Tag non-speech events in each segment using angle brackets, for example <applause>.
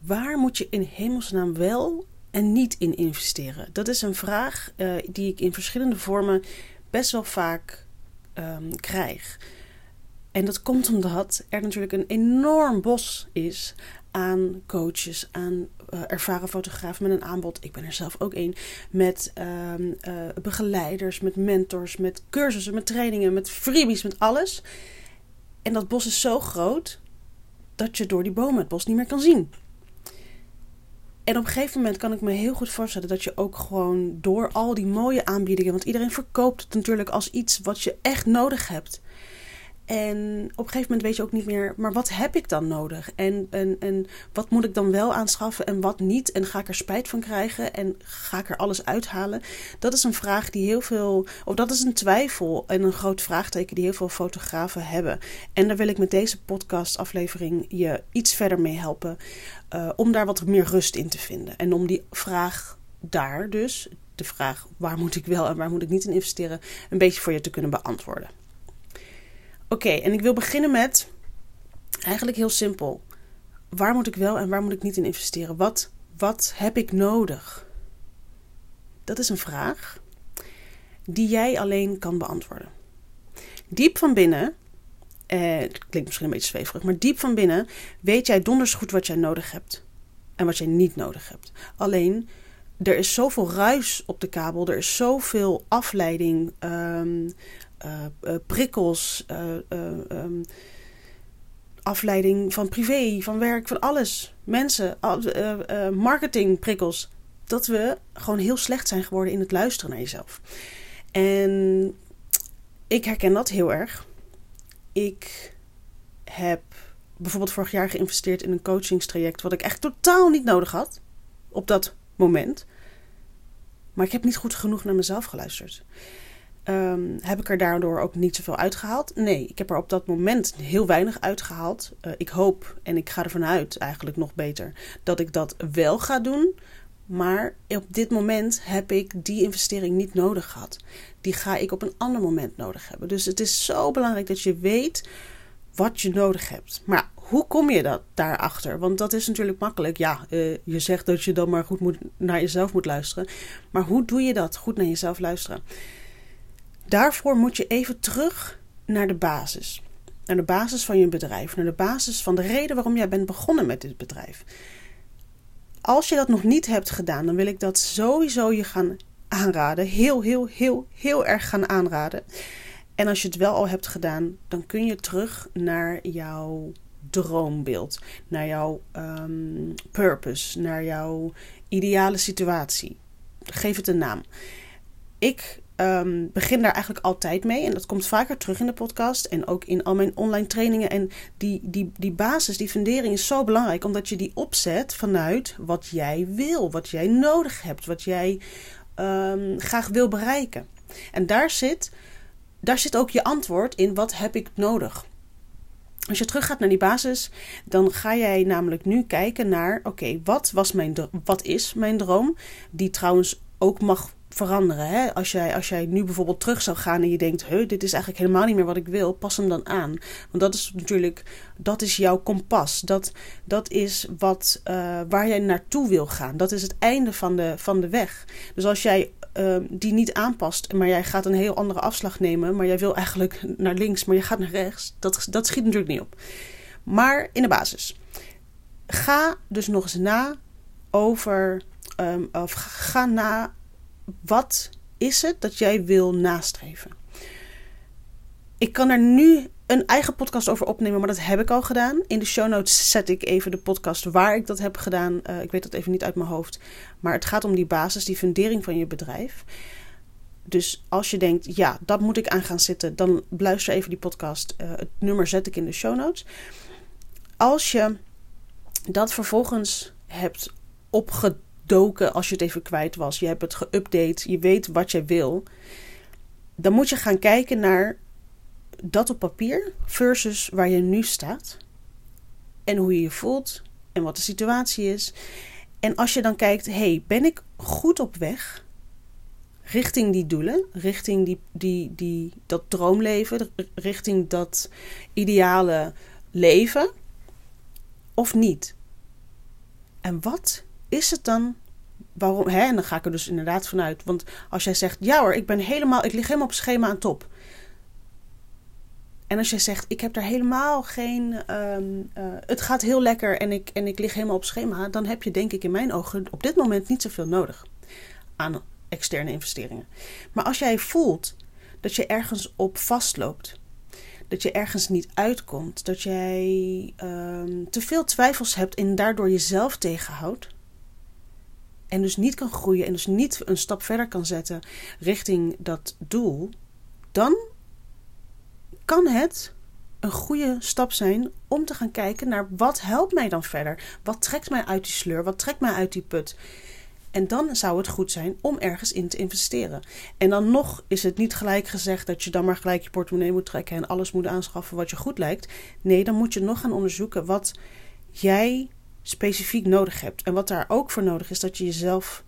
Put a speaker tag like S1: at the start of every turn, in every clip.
S1: waar moet je in hemelsnaam wel en niet in investeren? Dat is een vraag uh, die ik in verschillende vormen best wel vaak um, krijg. En dat komt omdat er natuurlijk een enorm bos is aan coaches, aan uh, ervaren fotografen met een aanbod. Ik ben er zelf ook een. Met uh, uh, begeleiders, met mentors, met cursussen, met trainingen, met freebies, met alles. En dat bos is zo groot dat je door die bomen het bos niet meer kan zien. En op een gegeven moment kan ik me heel goed voorstellen dat je ook gewoon door al die mooie aanbiedingen, want iedereen verkoopt het natuurlijk als iets wat je echt nodig hebt. En op een gegeven moment weet je ook niet meer, maar wat heb ik dan nodig? En, en, en wat moet ik dan wel aanschaffen en wat niet? En ga ik er spijt van krijgen en ga ik er alles uithalen? Dat is een vraag die heel veel, of dat is een twijfel en een groot vraagteken die heel veel fotografen hebben. En daar wil ik met deze podcastaflevering je iets verder mee helpen, uh, om daar wat meer rust in te vinden. En om die vraag daar dus, de vraag waar moet ik wel en waar moet ik niet in investeren, een beetje voor je te kunnen beantwoorden. Oké, en ik wil beginnen met eigenlijk heel simpel. Waar moet ik wel en waar moet ik niet in investeren? Wat, wat heb ik nodig? Dat is een vraag die jij alleen kan beantwoorden. Diep van binnen, eh, het klinkt misschien een beetje zweverig, maar diep van binnen weet jij donders goed wat jij nodig hebt en wat jij niet nodig hebt. Alleen, er is zoveel ruis op de kabel, er is zoveel afleiding, uh, prikkels, uh, afleiding van privé, van werk, van alles. Mensen, marketingprikkels. Dat we gewoon heel slecht zijn geworden in het luisteren naar jezelf. En ik herken dat heel erg. Ik heb bijvoorbeeld vorig jaar geïnvesteerd in een coachingstraject wat ik echt totaal niet nodig had op dat moment. Maar ik heb niet goed genoeg naar mezelf geluisterd. Um, heb ik er daardoor ook niet zoveel uitgehaald? Nee, ik heb er op dat moment heel weinig uitgehaald. Uh, ik hoop en ik ga ervan uit, eigenlijk nog beter, dat ik dat wel ga doen. Maar op dit moment heb ik die investering niet nodig gehad. Die ga ik op een ander moment nodig hebben. Dus het is zo belangrijk dat je weet wat je nodig hebt. Maar hoe kom je dat daarachter? Want dat is natuurlijk makkelijk. Ja, uh, je zegt dat je dan maar goed moet, naar jezelf moet luisteren. Maar hoe doe je dat? Goed naar jezelf luisteren. Daarvoor moet je even terug naar de basis. Naar de basis van je bedrijf. Naar de basis van de reden waarom jij bent begonnen met dit bedrijf. Als je dat nog niet hebt gedaan, dan wil ik dat sowieso je gaan aanraden. Heel, heel, heel, heel erg gaan aanraden. En als je het wel al hebt gedaan, dan kun je terug naar jouw droombeeld, naar jouw um, purpose, naar jouw ideale situatie. Geef het een naam. Ik um, begin daar eigenlijk altijd mee. En dat komt vaker terug in de podcast en ook in al mijn online trainingen. En die, die, die basis, die fundering is zo belangrijk, omdat je die opzet vanuit wat jij wil, wat jij nodig hebt, wat jij um, graag wil bereiken. En daar zit, daar zit ook je antwoord in: wat heb ik nodig? Als je teruggaat naar die basis, dan ga jij namelijk nu kijken naar: oké, wat was mijn wat is mijn droom? Die trouwens ook mag veranderen. Hè? Als, jij, als jij nu bijvoorbeeld terug zou gaan en je denkt, He, dit is eigenlijk helemaal niet meer wat ik wil, pas hem dan aan. Want dat is natuurlijk, dat is jouw kompas. Dat, dat is wat, uh, waar jij naartoe wil gaan. Dat is het einde van de, van de weg. Dus als jij uh, die niet aanpast, maar jij gaat een heel andere afslag nemen, maar jij wil eigenlijk naar links, maar je gaat naar rechts, dat, dat schiet natuurlijk niet op. Maar in de basis. Ga dus nog eens na over, um, of ga na wat is het dat jij wil nastreven? Ik kan er nu een eigen podcast over opnemen, maar dat heb ik al gedaan. In de show notes zet ik even de podcast waar ik dat heb gedaan. Uh, ik weet dat even niet uit mijn hoofd. Maar het gaat om die basis, die fundering van je bedrijf. Dus als je denkt, ja, dat moet ik aan gaan zitten, dan luister even die podcast. Uh, het nummer zet ik in de show notes. Als je dat vervolgens hebt opgedaan doken als je het even kwijt was. Je hebt het geüpdate, je weet wat je wil. Dan moet je gaan kijken naar dat op papier versus waar je nu staat. En hoe je je voelt en wat de situatie is. En als je dan kijkt, hey, ben ik goed op weg richting die doelen, richting die, die, die, dat droomleven, richting dat ideale leven, of niet? En wat is het dan? Waarom? Hè? En dan ga ik er dus inderdaad vanuit. Want als jij zegt, ja hoor, ik ben helemaal, ik lig helemaal op schema aan top. En als jij zegt, ik heb daar helemaal geen. Ehm, eh, het gaat heel lekker en ik, en ik lig helemaal op schema. Dan heb je, denk ik, in mijn ogen op dit moment niet zoveel nodig aan externe investeringen. Maar als jij voelt dat je ergens op vastloopt, dat je ergens niet uitkomt, dat jij ehm, te veel twijfels hebt en daardoor jezelf tegenhoudt. En dus niet kan groeien en dus niet een stap verder kan zetten richting dat doel, dan kan het een goede stap zijn om te gaan kijken naar wat helpt mij dan verder? Wat trekt mij uit die sleur? Wat trekt mij uit die put? En dan zou het goed zijn om ergens in te investeren. En dan nog is het niet gelijk gezegd dat je dan maar gelijk je portemonnee moet trekken en alles moet aanschaffen wat je goed lijkt. Nee, dan moet je nog gaan onderzoeken wat jij specifiek nodig hebt. En wat daar ook voor nodig is, dat je jezelf,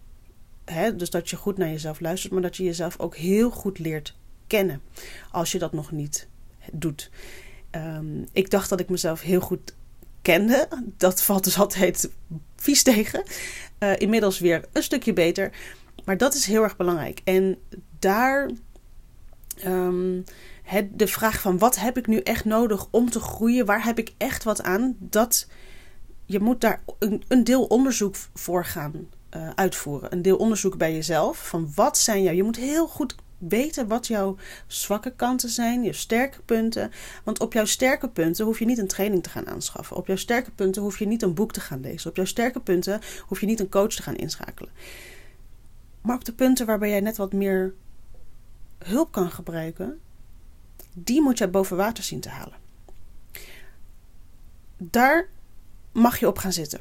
S1: hè, dus dat je goed naar jezelf luistert, maar dat je jezelf ook heel goed leert kennen. Als je dat nog niet doet. Ehm, ik dacht dat ik mezelf heel goed kende. Dat valt dus altijd vies tegen. Uh, inmiddels weer een stukje beter. Maar dat is heel erg belangrijk. En daar het, de vraag van wat heb ik nu echt nodig om te groeien? Waar heb ik echt wat aan? Dat je moet daar een, een deel onderzoek voor gaan uh, uitvoeren. Een deel onderzoek bij jezelf. Van wat zijn jou? Je moet heel goed weten wat jouw zwakke kanten zijn, je sterke punten. Want op jouw sterke punten hoef je niet een training te gaan aanschaffen. Op jouw sterke punten hoef je niet een boek te gaan lezen. Op jouw sterke punten hoef je niet een coach te gaan inschakelen. Maar op de punten waarbij jij net wat meer hulp kan gebruiken, die moet jij boven water zien te halen. Daar mag je op gaan zitten.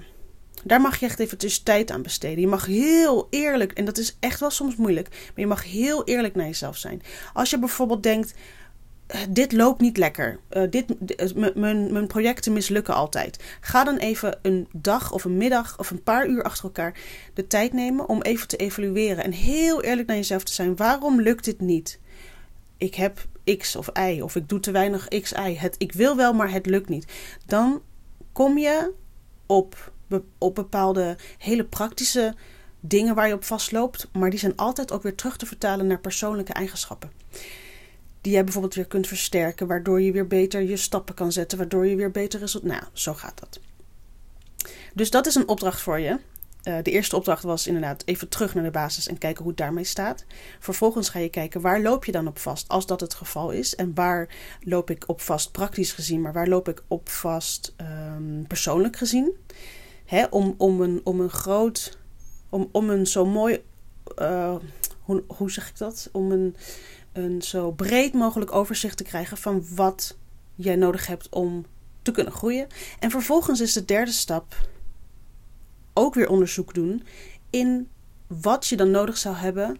S1: Daar mag je echt even dus tijd aan besteden. Je mag heel eerlijk, en dat is echt wel soms moeilijk, maar je mag heel eerlijk naar jezelf zijn. Als je bijvoorbeeld denkt, eh, dit loopt niet lekker. Uh, dit, eh, mijn projecten mislukken altijd. Ga dan even een dag of een middag of een paar uur achter elkaar de tijd nemen om even te evalueren. En heel eerlijk naar jezelf te zijn. Waarom lukt dit niet? Ik heb X of Y of ik doe te weinig X, Y. Het, ik wil wel, maar het lukt niet. Dan kom je op op bepaalde hele praktische dingen waar je op vastloopt, maar die zijn altijd ook weer terug te vertalen naar persoonlijke eigenschappen. Die jij bijvoorbeeld weer kunt versterken, waardoor je weer beter je stappen kan zetten, waardoor je weer beter resultaat. Nou, zo gaat dat. Dus dat is een opdracht voor je. Uh, de eerste opdracht was inderdaad even terug naar de basis en kijken hoe het daarmee staat. Vervolgens ga je kijken waar loop je dan op vast als dat het geval is. En waar loop ik op vast praktisch gezien, maar waar loop ik op vast um, persoonlijk gezien hè, om, om, een, om een groot, om, om een zo mooi, uh, hoe, hoe zeg ik dat? Om een, een zo breed mogelijk overzicht te krijgen van wat jij nodig hebt om te kunnen groeien. En vervolgens is de derde stap ook weer onderzoek doen in wat je dan nodig zou hebben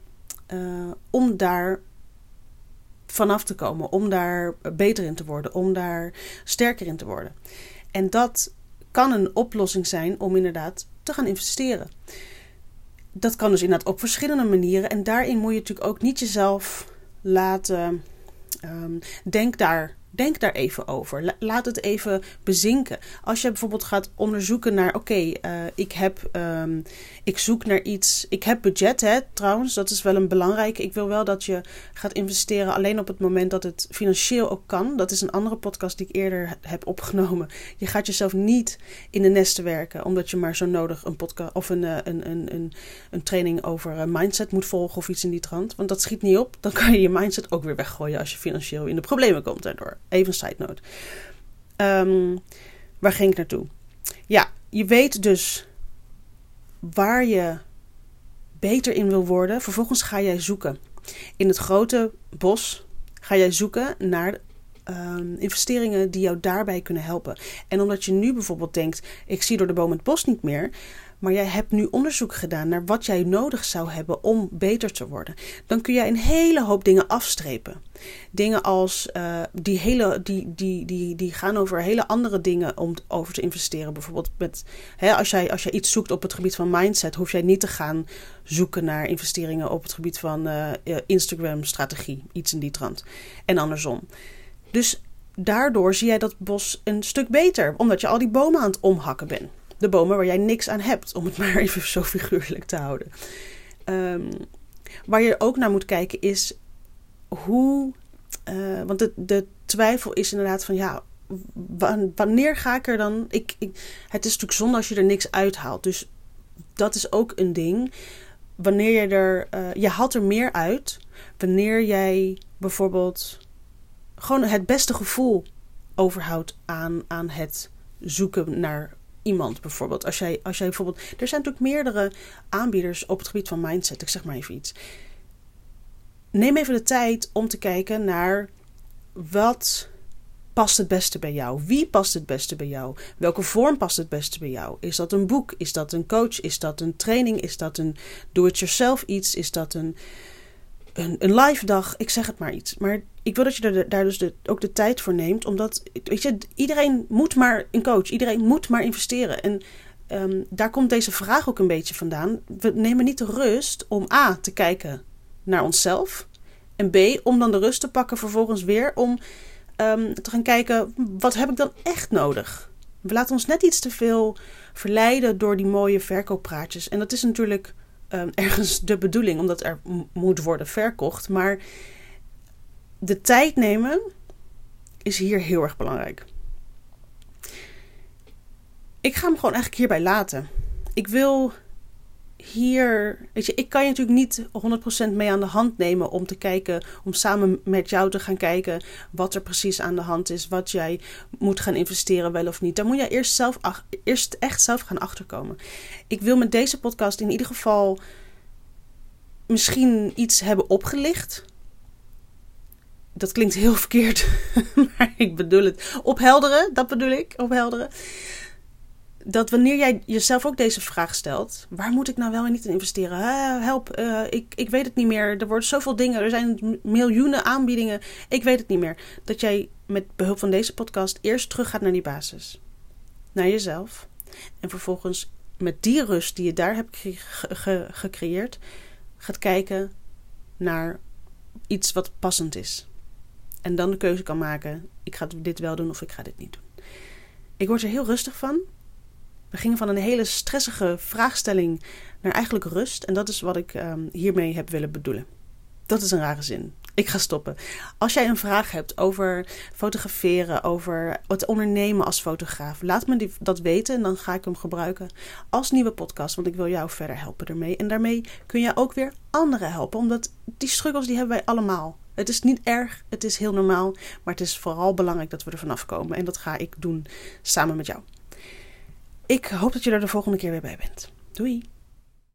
S1: uh, om daar vanaf te komen, om daar beter in te worden, om daar sterker in te worden. En dat kan een oplossing zijn om inderdaad te gaan investeren. Dat kan dus inderdaad op verschillende manieren. En daarin moet je natuurlijk ook niet jezelf laten. Um, denk daar Denk daar even over. Laat het even bezinken. Als je bijvoorbeeld gaat onderzoeken naar: oké, eh, ik heb, um, ik zoek naar iets. Ik heb budget, hè, trouwens, dat is wel een belangrijke. Ik wil wel dat je gaat investeren alleen op het moment dat het financieel ook kan. Dat is een andere podcast die ik eerder heb opgenomen. Je gaat jezelf niet in de nesten werken, omdat je maar zo nodig een podcast of een, eh, een, een, een, een training over eh, mindset moet volgen of iets in die trant. Want dat schiet niet op. Dan kan je je mindset ook weer weggooien als je financieel in de problemen komt daardoor. Even een side note. Um, waar ging ik naartoe? Ja, je weet dus waar je beter in wil worden. Vervolgens ga jij zoeken. In het grote bos ga jij zoeken naar um, investeringen die jou daarbij kunnen helpen. En omdat je nu bijvoorbeeld denkt: ik zie door de boom het bos niet meer maar jij hebt nu onderzoek gedaan naar wat jij nodig zou hebben om beter te worden, dan kun jij een hele hoop dingen afstrepen. Dingen als uh, die, hele, die, die, die, die gaan over hele andere dingen om over te investeren. Bijvoorbeeld met, hè, als, jij, als jij iets zoekt op het gebied van mindset, hoef jij niet te gaan zoeken naar investeringen op het gebied van uh, Instagram-strategie, iets in die trant. En andersom. Dus daardoor zie jij dat bos een stuk beter, omdat je al die bomen aan het omhakken bent. De bomen waar jij niks aan hebt, om het <laughs> maar even zo figuurlijk te houden. Ehm, waar je ook naar moet kijken is hoe. Uh, want de, de twijfel is inderdaad van ja, wanneer ga ik er dan. Ik, ik, het is natuurlijk zonde als je er niks uithaalt. Dus dat is ook een ding. Wanneer je er. Uh, je haalt er meer uit. Wanneer jij bijvoorbeeld. gewoon het beste gevoel overhoudt aan, aan het zoeken naar iemand bijvoorbeeld. Als jij, als jij bijvoorbeeld. Er zijn natuurlijk meerdere aanbieders op het gebied van mindset. Ik zeg maar even iets. Neem even de tijd om te kijken naar wat past het beste bij jou? Wie past het beste bij jou? Welke vorm past het beste bij jou? Is dat een boek? Is dat een coach? Is dat een training? Is dat een do-it-yourself iets? Is dat een, een, een live dag? Ik zeg het maar iets. Maar ik wil dat je daar dus ook de tijd voor neemt. Omdat, weet je, iedereen moet maar een coach. Iedereen moet maar investeren. En um, daar komt deze vraag ook een beetje vandaan. We nemen niet de rust om A, te kijken naar onszelf. En B, om dan de rust te pakken vervolgens weer om um, te gaan kijken, wat heb ik dan echt nodig? We laten ons net iets te veel verleiden door die mooie verkooppraatjes. En dat is natuurlijk um, <laughs> ergens de bedoeling, omdat er moet worden verkocht. Maar de tijd nemen is hier heel erg belangrijk. Ik ga hem gewoon eigenlijk hierbij laten. Ik wil hier, weet je, ik kan je natuurlijk niet 100% mee aan de hand nemen om te kijken, om samen met jou te gaan kijken wat er precies aan de hand is, wat jij moet gaan investeren, wel of niet. Daar moet je eerst, zelf, eerst echt zelf gaan achterkomen. Ik wil met deze podcast in ieder geval misschien iets hebben opgelicht. Dat klinkt heel verkeerd, <laughs> maar ik bedoel het. Ophelderen, dat bedoel ik, ophelderen dat wanneer jij jezelf ook deze vraag stelt: waar moet ik nou wel en niet in investeren? help, uh, ik, ik weet het niet meer. Er worden zoveel dingen, er zijn miljoenen aanbiedingen. Ik weet het niet meer. Dat jij met behulp van deze podcast eerst terug gaat naar die basis, naar jezelf. En vervolgens met die rust die je daar hebt gecreëerd, gaat kijken naar iets wat passend is. En dan de keuze kan maken: ik ga dit wel doen of ik ga dit niet doen. Ik word er heel rustig van. We gingen van een hele stressige vraagstelling naar eigenlijk rust. En dat is wat ik um, hiermee heb willen bedoelen. Dat is een rare zin. Ik ga stoppen. Als jij een vraag hebt over fotograferen, over het ondernemen als fotograaf, laat me die, dat weten en dan ga ik hem gebruiken als nieuwe podcast. Want ik wil jou verder helpen ermee. En daarmee kun je ook weer anderen helpen. Omdat die struggles die hebben wij allemaal. Het is niet erg, het is heel normaal. Maar het is vooral belangrijk dat we er vanaf komen. En dat ga ik doen samen met jou. Ik hoop dat je er de volgende keer weer bij bent. Doei!